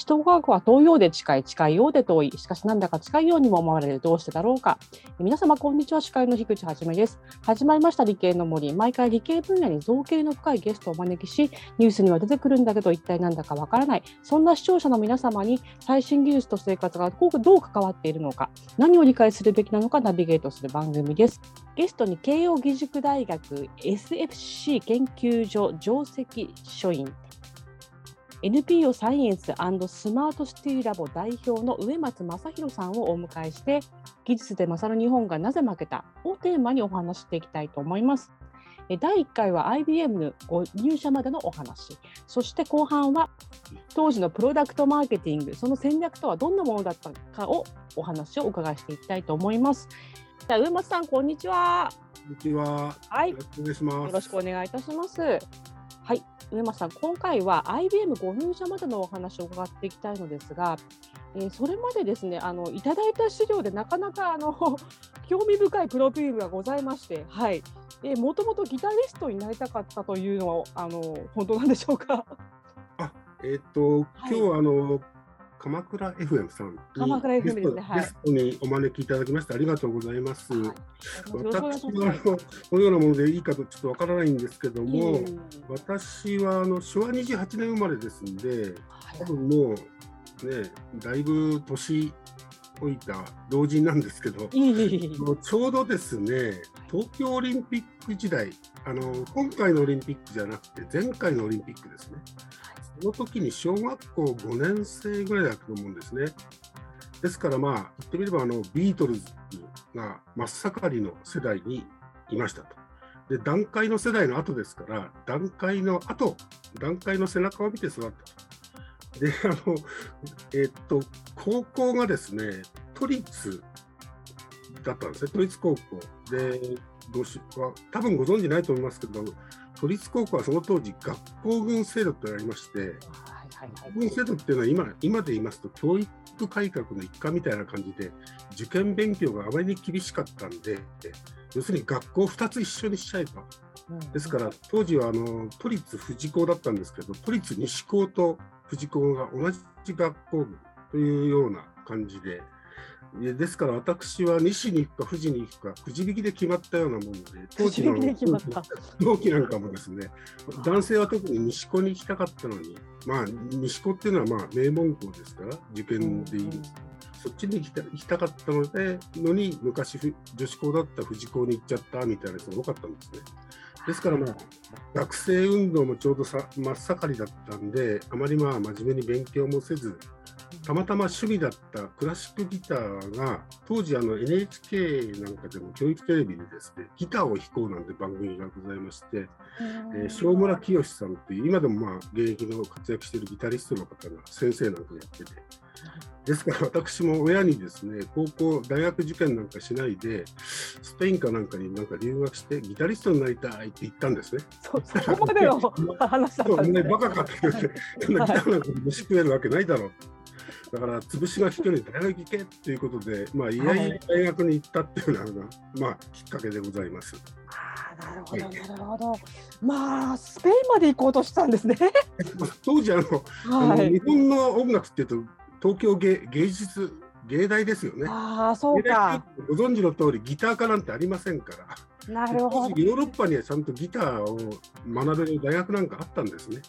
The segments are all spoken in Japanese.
首都科学は遠いようで近い、近いようで遠い、しかしなんだか近いようにも思われる、どうしてだろうか。皆様、こんにちは。司会の樋口はじめです。始まりました理系の森。毎回理系分野に造形の深いゲストをお招きし、ニュースには出てくるんだけど、一体なんだかわからない。そんな視聴者の皆様に最新技術と生活がどう関わっているのか、何を理解するべきなのかナビゲートする番組です。ゲストに慶應義塾大学 SFC 研究所上席書院 NPO サイエンススマートシティラボ代表の植松正弘さんをお迎えして技術で勝る日本がなぜ負けたをテーマにお話していきたいと思います。第1回は IBM ご入社までのお話そして後半は当時のプロダクトマーケティングその戦略とはどんなものだったかをお話をお伺いしていきたいと思います。じゃあ上松さんこんにちは。こんにちは。はい。よろしくお願いいたします。上松さん、今回は IBM ご入社までのお話を伺っていきたいのですが、えー、それまでですね、あのいただいた資料でなかなかあの 興味深いプロフィールがございまして、はい、えー、もともとギタリストになりたかったというのはあの本当なんでしょうか？あ、えっ、と、今日はあの鎌倉 FM さん鎌倉 FM ですね、はい、ゲストにお招きいただきましてありがとうございます。はい、私はこのようなものでいいかとちょっとわからないんですけども、私はあの昭和28年生まれですんで、多分もうねだいぶ年老いた老人なんですけど、ちょうどですね東京オリンピック時代あの今回のオリンピックじゃなくて前回のオリンピックですね。その時に小学校5年生ぐらいだったと思うんですね。ですからまあ言ってみればあのビートルズが真っ盛りの世代にいましたと。で段階の世代の後ですから段階の後段階の背中を見て育ったと。であのえっと高校がですね都立だったんですね。都立高校。でごしは多分ご存じないと思いますけど都立高校はその当時、学校軍制度とありまして、学校軍制度っていうのは今今で言いますと、教育改革の一環みたいな感じで、受験勉強があまりに厳しかったんで、要するに学校2つ一緒にしちゃえと。ですから、当時はあの都立富士高だったんですけど、都立西高と富士高が同じ学校部というような感じで、ですから私は西に行くか富士に行くかくじ引きで決まったようなもので当時の同期なんかもですね男性は特に西高に行きたかったのにまあ西高っていうのはまあ名門校ですから受験でいいんです、そっちに行きた行きたかったのでのに昔女子校だった富士校に行っちゃったみたいな人が多かったんですね。ですからまあ学生運動もちょうどさ真っ盛りだったんであまりまあ真面目に勉強もせずたまたま趣味だったクラシックギターが当時あの NHK なんかでも教育テレビでですねギターを弾こうなんて番組がございまして、えー、正村清さんという今でもまあ現役の活躍しているギタリストの方が先生なんかやっててですから私も親にですね高校大学受験なんかしないでスペインかなんかになんか留学してギタリストになりたいって言ったんですね。そそこまでの話だったんですね。バカかって言って、そんなギターなんか飯食えるわけないだろう。だから潰しが効くに大学行けっていうことで、まあ、いやいや大学に行ったっていうのが、まあ、きっかけでございます。あなるほど、はい、なるほど。まあ、スペインまで行こうとしたんですね。当時あの、はい、あの日本の音楽っていうと、東京芸芸術、芸大ですよね。ああ、そうか。ご存知の通り、ギター科なんてありませんから。なるほど。ヨーロッパにはちゃんとギターを学べる大学なんかあったんですね。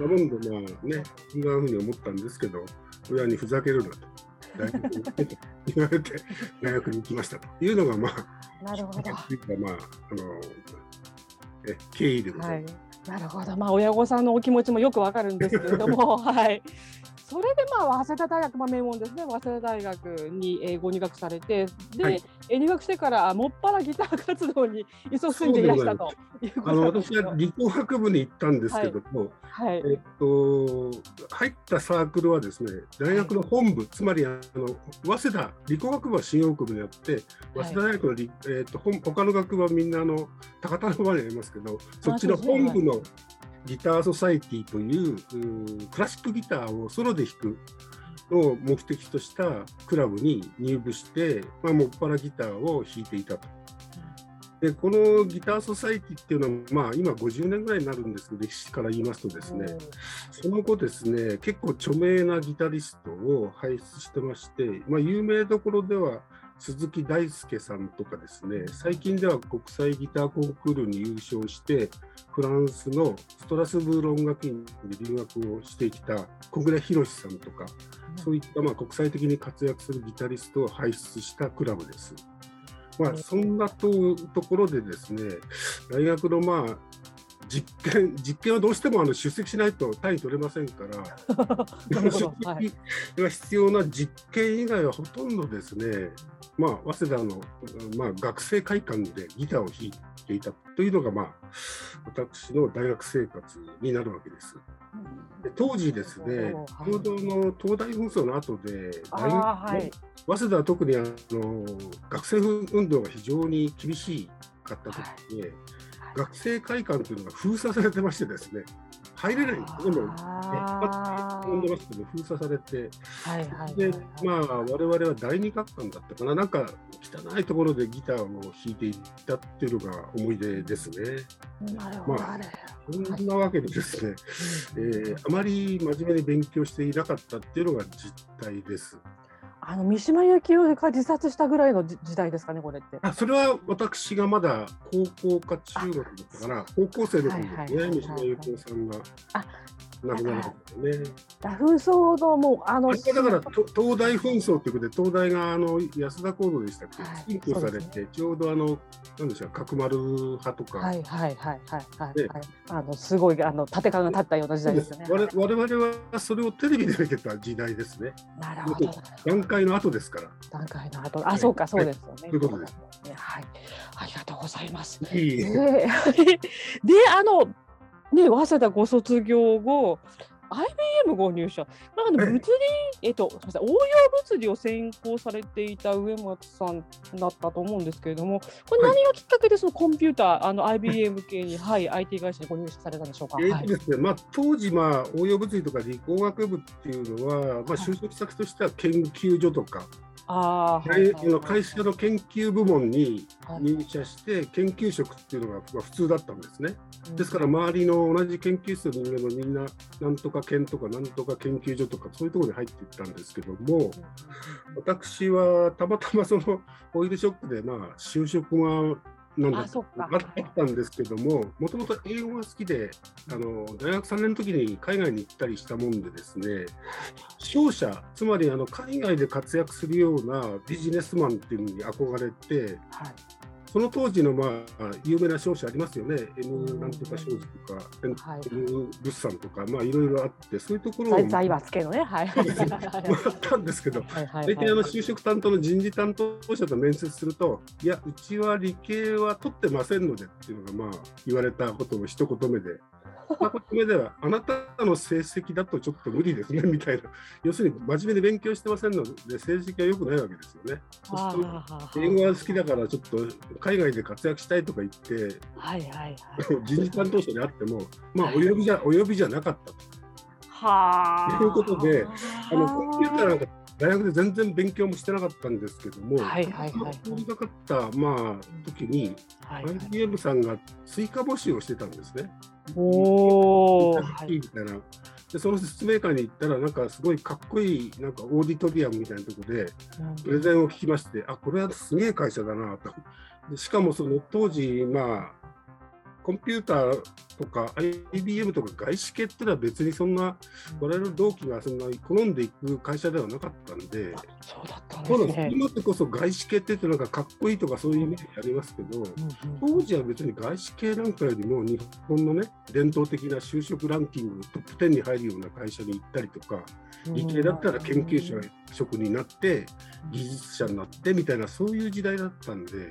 なもんで、まあね、そんなふうに思ったんですけど、親にふざけるなと。大学に行ってと言われて大学に行きましたというのがまあなるほどまああのえ経緯でございます。はいなるほど、まあ、親御さんのお気持ちもよくわかるんですけれども、はい、それでまあ早稲田大学、まあ、名門ですね、早稲田大学に、えー、ご入学されて、で、はい、入学してからもっぱらギター活動に勤しんでいらしたとあの私は理工学部に行ったんですけども、はい、はい、えっと、入ったサークルはですね、大学の本部、はい、つまりあの早稲田、理工学部は新大久保にあって、早稲田大学の、はい、えー、っと他の学部はみんなあの高田馬場にありますけど、そっちの本部のギターソサイティというクラシックギターをソロで弾くのを目的としたクラブに入部して、まあ、もっぱらギターを弾いていたと。でこのギターソサイティっていうのは、まあ、今50年ぐらいになるんですけど歴史から言いますとですね、その後ですね結構著名なギタリストを輩出してまして、まあ、有名どころでは鈴木大輔さんとかですね最近では国際ギターコンクールに優勝してフランスのストラスブール音楽院で留学をしてきた小倉宏さんとかそういったまあ国際的に活躍するギタリストを輩出したクラブです。まあ、そんなとところでですね大学のまあ実験実験はどうしてもあの出席しないと単位取れませんから 出席が必要な実験以外はほとんどですね、まあ、早稲田の、まあ、学生会館でギターを弾いていたというのが、まあ、私の大学生活になるわけです。で当時ですね、ちょうどの東大紛争の後で大学、はい、早稲田は特にあの学生運動が非常に厳しかった時に、はい学生会館というのが封鎖されてましてですね、入れない。んですね、もう、呼んでますけど、封鎖されて、はいはい、で、まあ、我々は第二学館だったかな、なんか汚いところでギターを弾いていったっていうのが思い出ですね。なるほど、まあ、そんなわけでですね、えー、あまり真面目に勉強していなかったっていうのが実態です。あの三島由紀夫が自殺したぐらいの時代ですかね、これって。あそれは私がまだ高校か中学だったから、高校生の時ですね、三島由紀夫さんが。あ亡くなるね。紛争のもうあのだから東大紛争ということで東大があの安田講堂でしたっけ、はい、禁句されて、ね、ちょうどあのなんでしょう角丸派とかはいはいはいはいはい、ね、あのすごいあの縦感が立ったような時代ですね。我我々はそれをテレビで見てた時代ですね。なるほど。段階の後ですから。段階の後あ、はい、そうかそうですよね。ということです。ねはいありがとうございます。いい であのね、早稲田ご卒業後、IBM ご入社、まあ、あの物理、えっと、すみません、応用物理を専攻されていた上松さんだったと思うんですけれども、これ、何がきっかけでそのコンピューター、あの IBM 系に、はい、IT 会社にご入社されたんでしょうか？えーですね、まあ、当時、まあ、応用物理とか理工学部っていうのは、まあ、就職先としては研究所とか、あはいはい会社の研究部門に入社して研究職っていうのが普通だったんですね。ですから周りの同じ研究室の人間のみんななんとか研とかなんとか研究所とかそういうところに入っていったんですけども私はたまたまそのオイルショックでまあ就職がなんだあったんですけども、もともと英語が好きで、あの大学3年の時に海外に行ったりしたもんでですね、商社、つまりあの海外で活躍するようなビジネスマンっていうのに憧れて、はい、その当時の、まあ、有名な商社ありますよね、M なんとか商事とか、はい、M 物産とか、まあ、いろいろあって、そういうところを。財閥系のね、はい。もらったんですけど、大体あの就職担当の人事担当者と面接すると、いや、うちは理系は取ってませんのでっていうのが、まあ、言われたことを一言目で。二言目では、あなたの成績だとちょっと無理ですねみたいな、要するに真面目に勉強してませんので、成績は良くないわけですよね。英語が好きだから、ちょっと海外で活躍したいとか言って、はいはいはい、人事担当者にあっても、まあ、お呼びじゃ、お呼びじゃなかったと。はということで、あのコンピューターなんか大学で全然勉強もしてなかったんですけども、はいはいはい、通りかかった、まあ、時に、はいはい、IBM さんが追加募集をしてたんですね。おお、みたいな。でその説明会に行ったら、なんかすごいかっこいいなんかオーディトリアムみたいなところで、プレゼンを聞きまして、あこれはすげえ会社だなと。でしかもその当時、まあ、コンピューターとか IBM とか外資系っていうのは別にそんな、我々の同期がそんな好んでいく会社ではなかったんで、そうだったんですね。今でこそ外資系って言ってなんかかっこいいとかそういうイメージありますけど、当時は別に外資系なんかよりも日本のね、伝統的な就職ランキングトップ10に入るような会社に行ったりとか、理系だったら研究者職になって、技術者になってみたいな、そういう時代だったんで、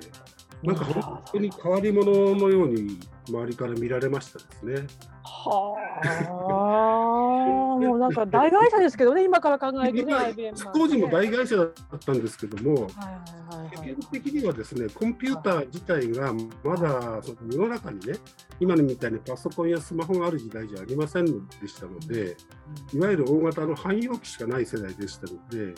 なんか本当に変わり者のように周りから見られましたですね。はあ。もうなんか大会社ですけどね、今から考えてね、IBM 当時も大会社だったんですけども、世間的にはですね、コンピューター自体がまだその世の中にね、今のみたいにパソコンやスマホがある時代じゃありませんでしたので、いわゆる大型の汎用機しかない世代でしたので、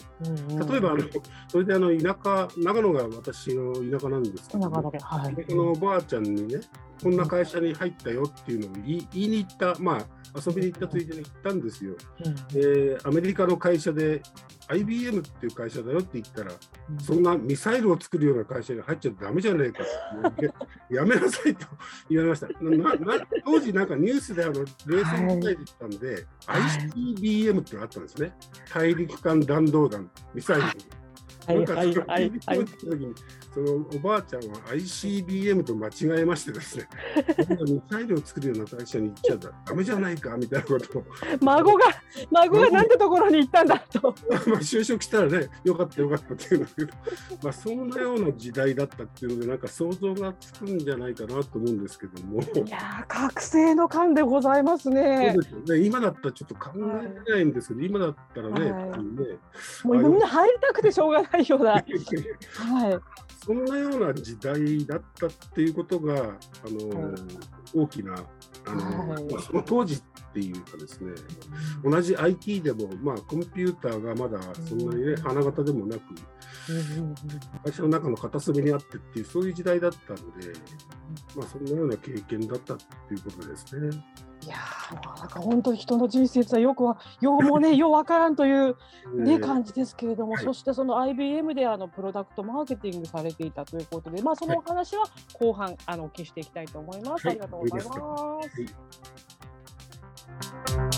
例えばあの、それであの田舎、長野が私の田舎なんですけど、はい、田舎のおばあちゃんにね、こんな会社に入ったよっていうのを言いに行った、まあ、遊びに行ったついでに行ったんですよ。うん、で、アメリカの会社で IBM っていう会社だよって言ったら、うん、そんなミサイルを作るような会社に入っちゃだめじゃねえかってやめなさいと言われました。当時、なんかニュースであの冷戦時代でったんで、はい、ICBM ってのがあったんですね。大陸間弾道弾、ミサイル。はいはいはいはい。そのおばあちゃんは ICBM と間違えましてですね、ミサイルを作るような会社に行っちゃだめじゃないかみたいなことを。孫が、孫がなんてところに行ったんだと。まあ就職したらね、よかったよかったっていうんだけど、まあそんなような時代だったっていうので、なんか想像がつくんじゃないかなと思うんですけども。いや覚醒の感でございますね。そうですね今だったらちょっと考えられないんですけど、今だったらね、はい、ねもうみんな入りたくてしょうがないような。はいそんなような時代だったっていうことが、あの、大きな、あの、はい、その当時っていうかですね、同じ IT でも、まあ、コンピューターがまだそんなにね、花形でもなく、会社の中の片隅にあってっていう、そういう時代だったので、まあ、そんなような経験だったっていうことですね。いやなんか本当に人の人生はよくはようもね ようわからんというね、感じですけれども、はい、そしてその IBM であのプロダクトマーケティングされていたということで、まあそのお話は後半、はい、あのお聞きしていきたいと思います。ありがとうございます。な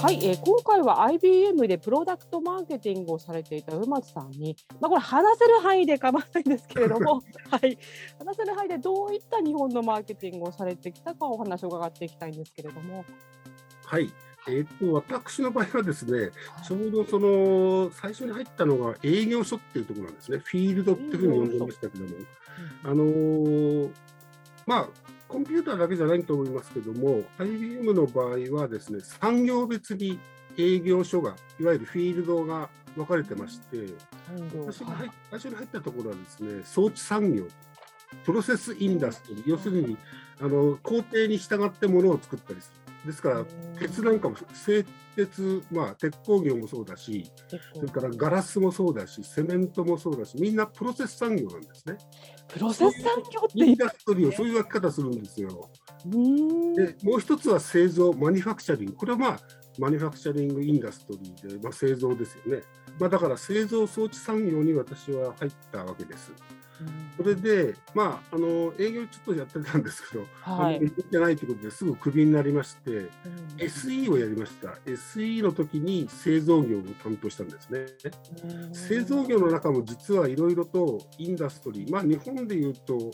はい、えー、今回は IBM でプロダクトマーケティングをされていた馬津さんに、まあ、これ話せる範囲で構わないんですけれども、はい、話せる範囲でどういった日本のマーケティングをされてきたかお話を伺っていきたいんですけれども。はい、えーと、私の場合はですね、ちょうどその最初に入ったのが営業所っていうところなんですね、フィールドっていうふうに呼んでましたけども、あのー、まあ、コンピューターだけじゃないと思いますけども、IBM の場合はですね、産業別に営業所が、いわゆるフィールドが分かれてまして、私が最初に入ったところはですね、装置産業、プロセスインダストリー、要するにあの工程に従ってものを作ったりする。ですから、鉄なんかも製鉄、まあ、鉄工業もそうだし、それからガラスもそうだし、セメントもそうだし、みんなプロセス産業なんですね。プロセス産業ってインダストリーをそういう分け方するんですよ。でもう一つは製造、マニファクチャリング。これはまあ、マニファクチャリングインダストリーで、まあ、製造ですよね。まあ、だから製造装置産業に私は入ったわけです。それで、まあ、あの営業ちょっとやってたんですけど、はい、あてないということですぐクビになりまして、うん、SE をやりました。SE の時に製造業を担当したんですね。うん、製造業の中も実はいろいろとインダストリー、まあ、日本でいうと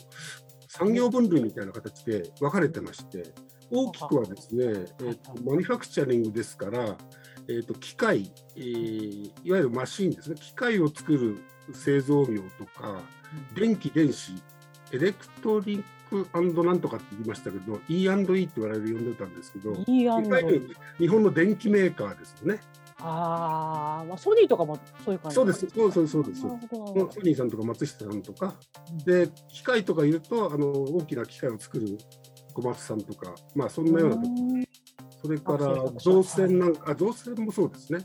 産業分類みたいな形で分かれてまして、大きくはですね、えーと、マニファクチャリングですから、えーと、機械、えー、いわゆるマシンですね、機械を作る製造業とか、電気、電子、エレクトリックなんとかって言いましたけど、E&E って我々呼んでたんですけど、いわゆる日本の電機メーカーですよね。ああ、まあ、ソニーとかもそういう感じ。そうです、そうそうそうです。ソニーさんとか松下さんとか、で、機械とかいると、あの大きな機械を作る小松さんとか、まあ、そんなようなとこ。ろ。それから造船なんか、あ造船もそうですね。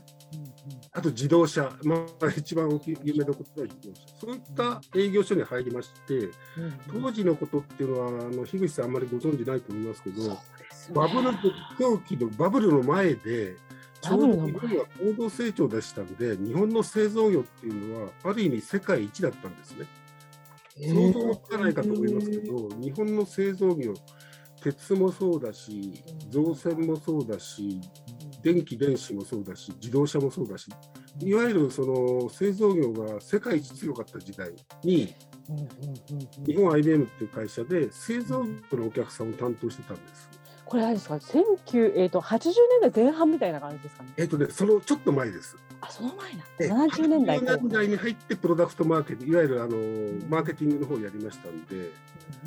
あと自動車、まあ、一番大きい有名なことは自動車、そういった営業所に入りまして、当時のことっていうのは、あの樋口さん、あんまりご存じないと思いますけど、ね、バブル狂気のバブルの前で、ちょうど日本は高度成長でしたので、日本の製造業っていうのは、ある意味世界一だったんですね。想像つかないかと思いますけど、日本の製造業、鉄もそうだし、造船もそうだし、電気電子もそうだし、自動車もそうだし、いわゆるその製造業が世界一強かった時代に、日本 IBM っていう会社で製造業のお客さんを担当してたんです。これあれですか、19えっ、ー、と80年代前半みたいな感じですかね？えっ、ー、とね、そのちょっと前です。あ、その前なんだ。70年代。年代に入ってプロダクトマーケティング、いわゆるあのマーケティングの方やりましたんで、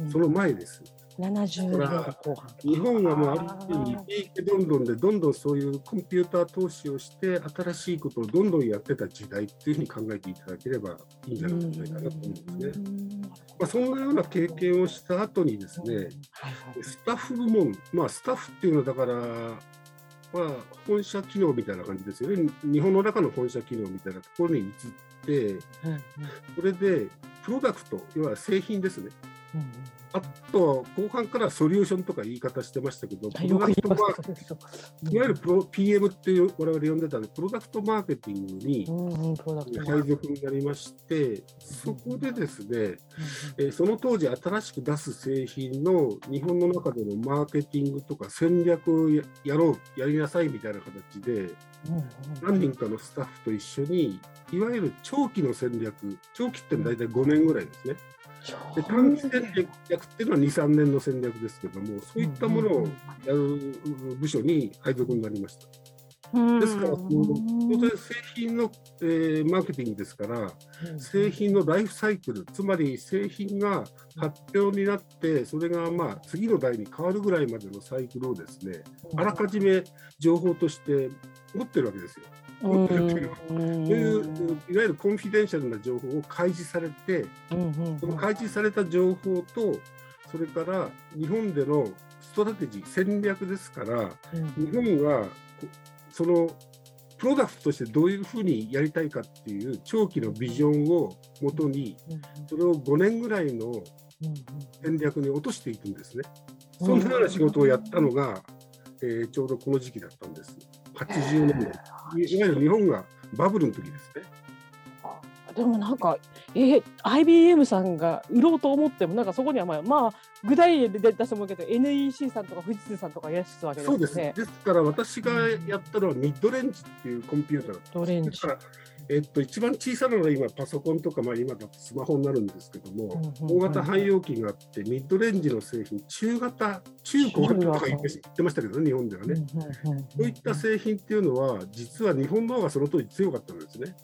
うん、その前です。70年代後半。日本はもうある意味、どんどんで、どんどんそういうコンピューター投資をして、新しいことをどんどんやってた時代っていうふうに考えていただければいいんじゃないかなと思うんですね。まあ、そんなような経験をした後にですね、スタッフ部門、まあ、スタッフっていうのはだから、まあ、本社機能みたいな感じですよね。日本の中の本社機能みたいなところに移って、それで、プロダクト、いわゆる製品ですね。あと、後半からソリューションとか言い方してましたけど、プロダクトマーケティング、いわゆるプロ PM っていう我々呼んでたんで、プロダクトマーケティングに配属になりまして、そこでですね、えその当時新しく出す製品の日本の中でのマーケティングとか戦略をやろう、やりなさいみたいな形で、何人かのスタッフと一緒に、いわゆる長期の戦略、長期って大体5年ぐらいですね。で短期戦略っていうのは2、3年の戦略ですけども、そういったものをやる部署に配属になりました。ですから、当然製品の、えー、マーケティングですから、製品のライフサイクル、つまり製品が発表になって、それがまあ次の代に変わるぐらいまでのサイクルをですね、あらかじめ情報として持ってるわけですよ。持ってるっていうそういういわゆるコンフィデンシャルな情報を開示されて、その開示された情報とそれから日本でのストラテジー戦略ですから、日本がそのプロダクトとしてどういうふうにやりたいかっていう長期のビジョンをもとに、それを5年ぐらいの戦略に落としていくんですね。そんなような仕事をやったのが、えー、ちょうどこの時期だったんです。80年代。いわゆる日本がバブルの時ですね。でもなんか、えー、IBM さんが売ろうと思っても、なんかそこにはまあ、まあ、具体例で出してもらうけど、NEC さんとか富士通さんとかいらっしゃるわけですね。そうです。ですから私がやったのはミッドレンジっていうコンピューターだったんです。ミッドレンジ。えっと、一番小さなのが今、パソコンとか、まあ、今だとスマホになるんですけども、大型汎用機があって、ミッドレンジの製品、中型、中小型とか言ってましたけどね、日本ではね。そういった製品っていうのは、実は日本の方がその当時強かったんですね。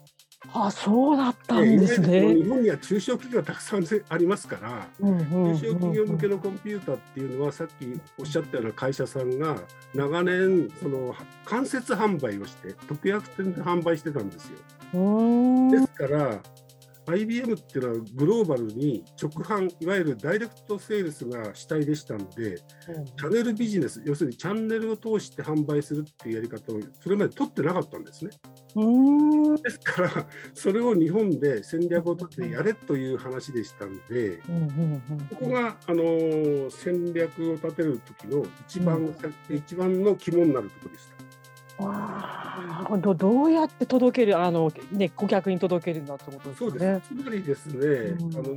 あそうだったんですね。日本には中小企業がたくさんありますから、中小企業向けのコンピューターっていうのは、さっきおっしゃったような会社さんが長年、その間接販売をして、特約店で販売してたんですよ。ですから、IBM っていうのはグローバルに直販、いわゆるダイレクトセールスが主体でしたんで、チャンネルビジネス、要するにチャンネルを通して販売するっていうやり方をそれまで取ってなかったんですね。ですから、それを日本で戦略を立ててやれという話でしたんで、ここが、あの戦略を立てる時の一番、一番の肝になるところでした。どどうやって届けるあの、ね、顧客に届けるんだってことですね。そうです。つまりですね、うん、あの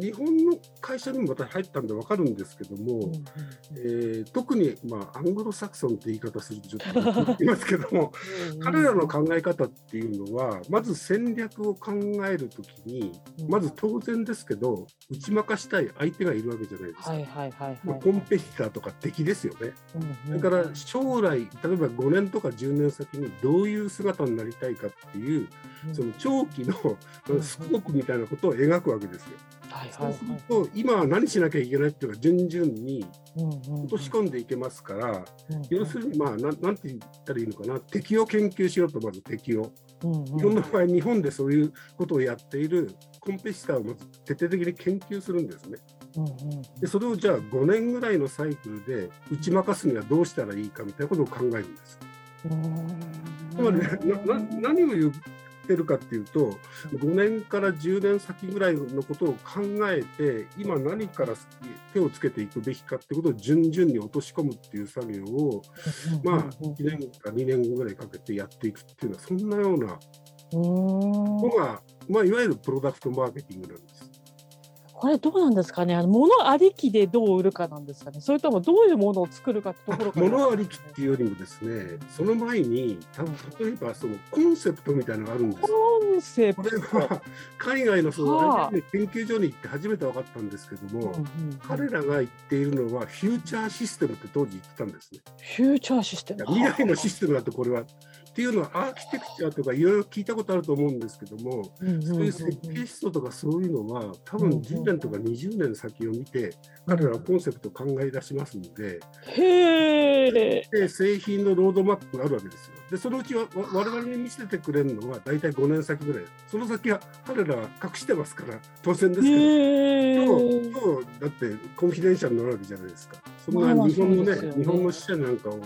日本の会社にも私入ったんで分かるんですけども、うん、えー、特に、まあ、アングロサクソンって言い方するとちょっと言いますけども 彼らの考え方っていうのはまず戦略を考えるときに、まず当然ですけど打ち負かしたい相手がいるわけじゃないですか。はいはいはいはい、コンペティターとか敵ですよね。それから将来例えば5年とか10年先にどういう姿になりたいかっていう、その長期のスコープみたいなことを描くわけですよ。そうすると今は何しなきゃいけないっていうのが順々に落とし込んでいけますから、要するにまあななんて言ったらいいのかな敵を研究しようとまず敵を。日本の場合日本でそういうことをやっているコンペティターをまず徹底的に研究するんですね。でそれをじゃあ5年ぐらいのサイクルで打ち負かすにはどうしたらいいかみたいなことを考えるんです。つまり、何を言ってるかっていうと5年から10年先ぐらいのことを考えて今何から手をつけていくべきかってことを順々に落とし込むっていう作業をまあ1年か2年後ぐらいかけてやっていくっていうのはそんなようなのが、まあ、いわゆるプロダクトマーケティングなんです。これどうなんですかね、あの物ありきでどう売るかなんですかね、それともどういうものを作るかってところ物ありきっていうよりもですね、その前に、例えばそのコンセプトみたいなのがあるんです。コンセプト。これは海外のその、はあ、研究所に行って初めて分かったんですけども、うんうん、彼らが言っているのは、フューチャーシステムって当時言ってたんですね。フューチャーシステム。未来のシステムだとこれはっていうのはアーキテクチャとかいろいろ聞いたことあると思うんですけども、そういう設計思想とかそういうのは多分10年とか20年先を見て彼らはコンセプトを考え出しますのでで製品のロードマップがあるわけですよ。でそのうちは我々に見せてくれるのは大体5年先ぐらい。その先は彼らは隠してますから当然ですけど。今日だってコンフィデンシャルになるわけじゃないですか。そんな日本のね、ね。日本の支社なんかを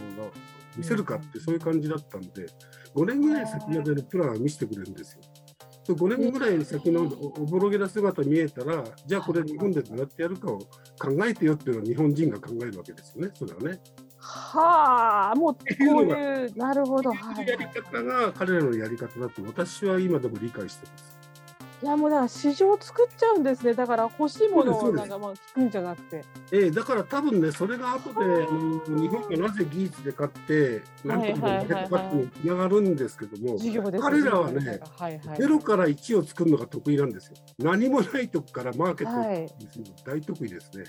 見せるかってそういう感じだったんで、5年ぐらい先までのプランは見せてくれるんですよ。5年ぐらい先のおぼろげな姿見えたら、じゃあこれ日本でどうやってやるかを考えてよっていうのは日本人が考えるわけですよね、それはね。はあ、もうこういう、なるほど。やり方が彼らのやり方だと私は今でも理解してます。いやもうだから市場作っちゃうんですね。だから欲しいものをなんかまあ聞くんじゃなくて。ええー、だから多分ねそれが後で日本がなぜ技術で買ってなんとかマーケットカットにつながるんですけども、彼らはね、はいはい、ゼロから1を作るのが得意なんですよ。何もないとこからマーケットをするの大得意ですね。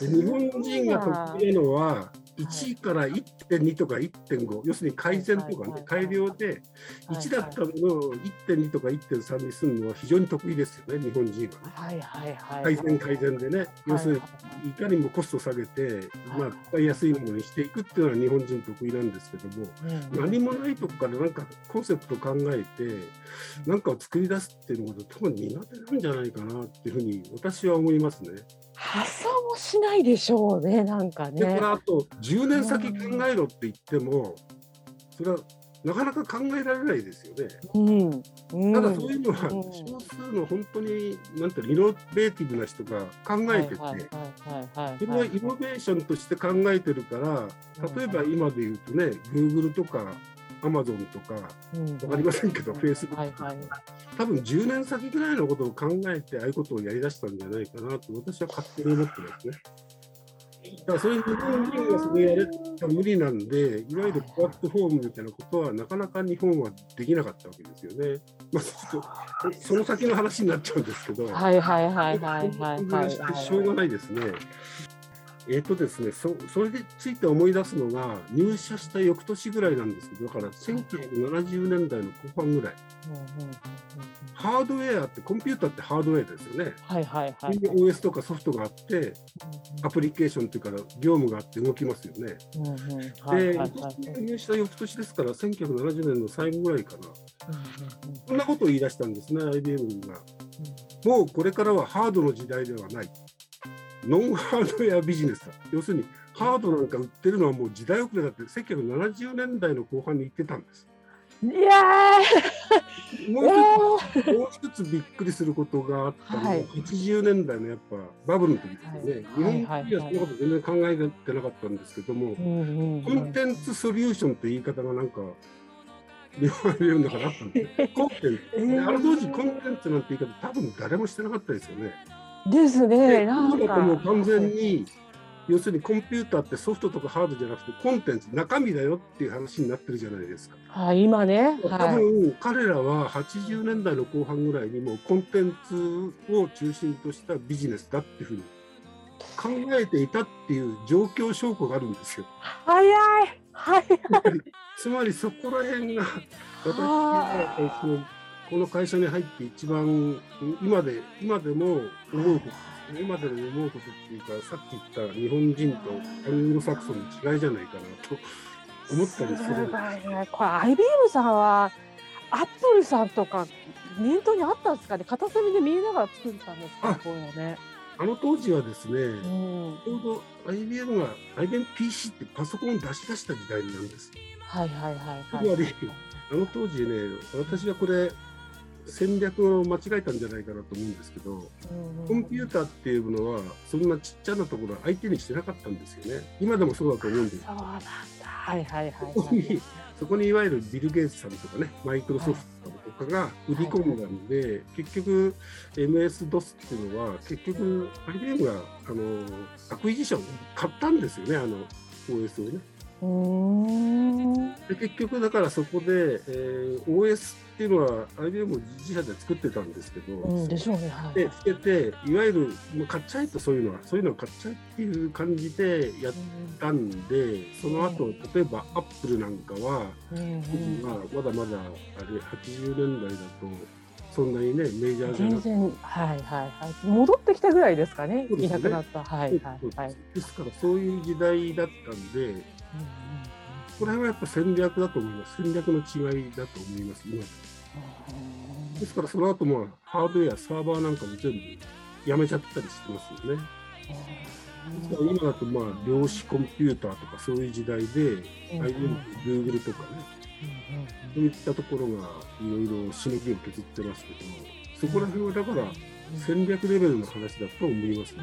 日本人が得意なのは1から1.2とか1.5、要するに改善とかね、改良で、1だったのを1.2とか1.3にするのは非常に得意ですよね、日本人は、はいはいはい、改善、改善でね、要するにいかにもコスト下げて、まあ、使いやすいものにしていくっていうのは日本人得意なんですけども、何もないとこからなんかコンセプト考えて、なんかを作り出すっていうのが多分苦手なんじゃないかなっていうふうに私は思いますね。発想もしないでしょうね、なんかね。これあと10年先考えろって言っても、それはなかなか考えられないですよね。うん、ただそういうのは少数の本当になんていうイノベーティブな人が考えてて、それはイノベーションとして考えてるから、例えば今で言うとね、Google とかアマゾンとか、分かりませんけど、フェイスブック多分10年先ぐらいのことを考えて、ああいうことをやりだしたんじゃないかなと、私は勝手に思ってますね。だからそういう日本人がそれやれた無理なんで、いわゆるプラットフォームみたいなことは、なかなか日本はできなかったわけですよね。まあ、その先の話になっちゃうんですけど、はいはいはいはいはい、はい、しょうがないですね。えっ、ー、とですねそ、それについて思い出すのが、入社した翌年ぐらいなんですけど、だから1970年代の後半ぐらい。ハードウェアって、コンピューターってハードウェアですよね。はいはいはい、OS とかソフトがあって、アプリケーションっていうから、業務があって動きますよね。で、入社翌年ですから、1970年の最後ぐらいかな。こんなことを言い出したんですね、IBM が。もうこれからはハードの時代ではない。ノンハードウェアビジネスだ。要するに、ハードなんか売ってるのはもう時代遅れだって、1970年代の後半に言ってたんです。いやもう一つもう一つびっくりすることがあったのは、はい、80年代のやっぱバブルの時ですよね、はい、日本人はそんなこと全然考えてなかったんですけども、コンテンツソリューションって言い方がなんか、言われるのかなったんで、コンテンツ、えー、あの当時コンテンツなんて言い方、多分誰もしてなかったですよね。ですね。なんかもう完全に、要するにコンピューターってソフトとかハードじゃなくてコンテンツ中身だよっていう話になってるじゃないですか。はい、今ね。多分、彼らは80年代の後半ぐらいにもうコンテンツを中心としたビジネスだっていうふうに考えていたっていう状況証拠があるんですよ。早い早い つまりそこら辺が私はこの会社に入って一番今で今でも思うこと今でも思うことっていうかさっき言った日本人とアングロサクソンの違いじゃないかなと思ったりする。ね、これ IBM さんはアップルさんとか念頭にあったんですかね？片隅で見えながら作ったんですかこういうのね。あの当時はですね、うん、ちょうど IBM が IBM PC ってパソコンを出し出した時代なんです。はいはいはいはい。つまり、あの当時ね、私はこれ、戦略を間違えたんじゃないかなと思うんですけど、コンピューターっていうのは、そんなちっちゃなところ相手にしてなかったんですよね。今でもそうだと思うんです。そうなんだ。はいはいはい、そこに、そこにいわゆるビル・ゲイツさんとかね、マイクロソフトとかが売り込んだんで、はい、結局、MS-DOS っていうのは、結局、IBM があの acquisition 買ったんですよね、あの OS をね。で結局だからそこで、えー、OS っていうのは IBM 自社で作ってたんですけど、うん、でしょうね、はい、でつけていわゆるもう買っちゃえとそういうのはそういうのを買っちゃえっていう感じでやったんで、うん、その後例えばアップルなんかは、うん、まだまだあれ80年代だとそんなにねメジャーじゃなく全然はいはいはい。戻ってきたぐらいですかね、ね、いなくなった。はいはいはい。ですからそういう時代だったんで、これはやっぱ戦略だと思います。戦略の違いだと思います、今ですから、その後もハードウェア、サーバーなんかも全部やめちゃったりしてますよね。ですから今だと、まあ、量子コンピューターとかそういう時代で、IBM、Google とかね、そういったところがいろいろしのぎを削ってますけど、そこら辺はだから戦略レベルの話だと思いますね。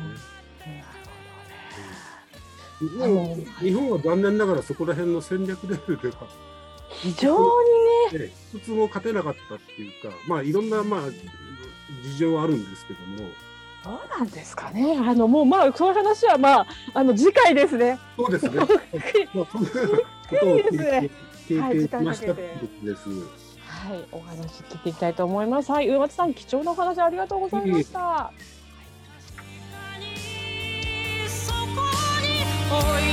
日本日本は残念ながらそこら辺の戦略レベルでは非常にね。一つも勝てなかったっていうかまあいろんなまあ事情はあるんですけども。どうなんですかね。あのもうまあそういう話はまああの次回ですね。そうですね。まあそんなことを経験しましたってことです、はい、お話聞いていきたいと思います。はい、上松さん、貴重なお話ありがとうございました。Oh